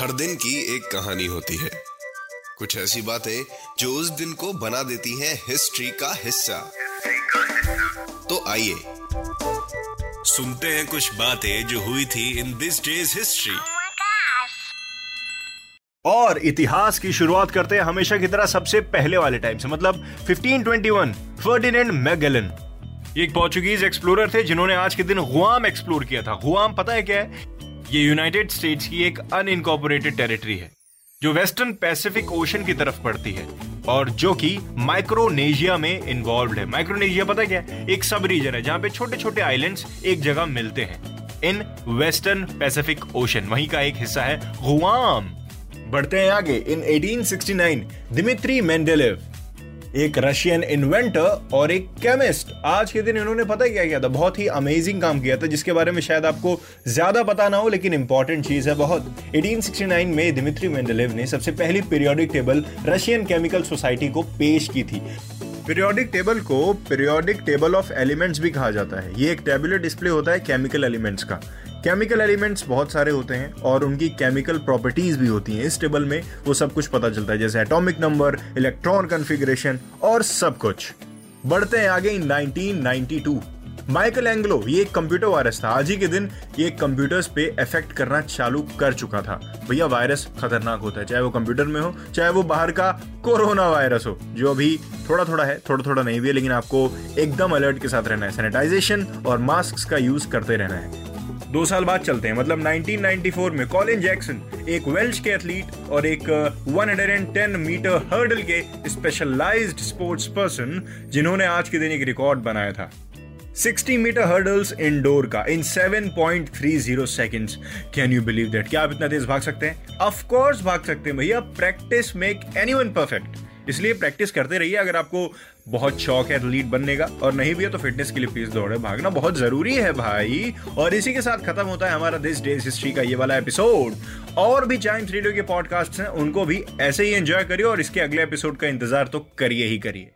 हर दिन की एक कहानी होती है। कुछ ऐसी बातें जो उस दिन को बना देती हैं हिस्ट्री का हिस्सा। तो आइए सुनते हैं कुछ बातें जो हुई थी इन दिस डेज़ हिस्ट्री! और इतिहास की शुरुआत करते हैं हमेशा की तरह सबसे पहले वाले टाइम से मतलब 1521 फर्डिनेंड मैगेलन एक पोर्चुगीज एक्सप्लोरर थे जिन्होंने आज के दिन गुआम एक्सप्लोर किया था। गुआम पता है क्या है? ये यूनाइटेड स्टेट्स की एक अनइनकॉर्पोरेटेड टेरिटरी है, जो वेस्टर्न पैसिफिक ओशन की तरफ़ पड़ती है और जो कि माइक्रोनेशिया में इन्वॉल्व है। माइक्रोनेशिया पता क्या है? एक सब रीजन है, जहाँ पे छोटे छोटे आइलैंड्स एक जगह मिलते हैं। इन वेस्टर्न पैसिफिक ओशन वहीं का एक हिस्सा है गुआम बढ़ते हैं आगे। इन 1869 दिमित्री मेंडेलेव एक रशियन इन्वेंटर और एक केमिस्ट आज के दिन इन्होंने पता क्या किया था? बहुत ही अमेजिंग काम किया था, जिसके बारे में शायद आपको ज़्यादा पता ना हो, लेकिन इंपॉर्टेंट चीज़ है बहुत. 1869 में दिमित्री मेंडेलेव ने सबसे पहली periodic table Russian Chemical Society को पेश की थी. पीरियोडिक टेबल को पीरियोडिक टेबल ऑफ़ एलिमेंट्स भी कहा जाता है. ये एक टेबुलर डिस्प्ले होता है केमिकल एलिमेंट्स का. केमिकल एलिमेंट्स बहुत सारे होते हैं और उनकी केमिकल प्रॉपर्टीज़ भी होती हैं। इस टेबल में वो सब कुछ पता चलता है, जैसे एटॉमिक नंबर इलेक्ट्रॉन कन्फिग्रेशन और सब कुछ। बढ़ते हैं आगे 1992 माइकल एंग्लो ये एक कंप्यूटर वायरस था। आज ही के दिन ये कंप्यूटर्स पे इफ़ेक्ट करना चालू कर चुका था। भैया वायरस खतरनाक होता है। चाहे वो कंप्यूटर में हो, चाहे वो बाहर का कोरोना वायरस हो, जो अभी थोड़ा थोड़ा है थोड़ा थोड़ा नहीं भी है, लेकिन आपको एकदम अलर्ट के साथ रहना है। सैनिटाइजेशन और मास्क का यूज़ करते रहना है। दो साल बाद चलते हैं। मतलब 1994 में कॉलिन जैक्सन एक वेल्श के एथलीट और एक uh, 110 मीटर हर्डल के स्पेशलाइज्ड स्पोर्ट्स पर्सन जिन्होंने आज के दिन एक रिकॉर्ड बनाया था। 60 मीटर हर्डल्स इंडोर का in 7.30 seconds can you believe that क्या आप इतना तेज भाग सकते हैं? ऑफ़ कोर्स भाग सकते हैं भैया। प्रैक्टिस मेक एनीवन परफेक्ट इसलिए प्रैक्टिस करते रहिए, अगर आपको बहुत शौक है एथलीट बनने का, और नहीं भी है तो फिटनेस के लिए प्लीज़ दौड़े, भागना बहुत ज़रूरी है भाई। और इसी के साथ खत्म होता है हमारा दिस डेज़ हिस्ट्री का ये वाला एपिसोड और भी चाइम्स रेडियो के पॉडकास्ट हैं, उनको भी ऐसे ही एंजॉय करिए, और इसके अगले एपिसोड का इंतज़ार तो करिए ही करिए।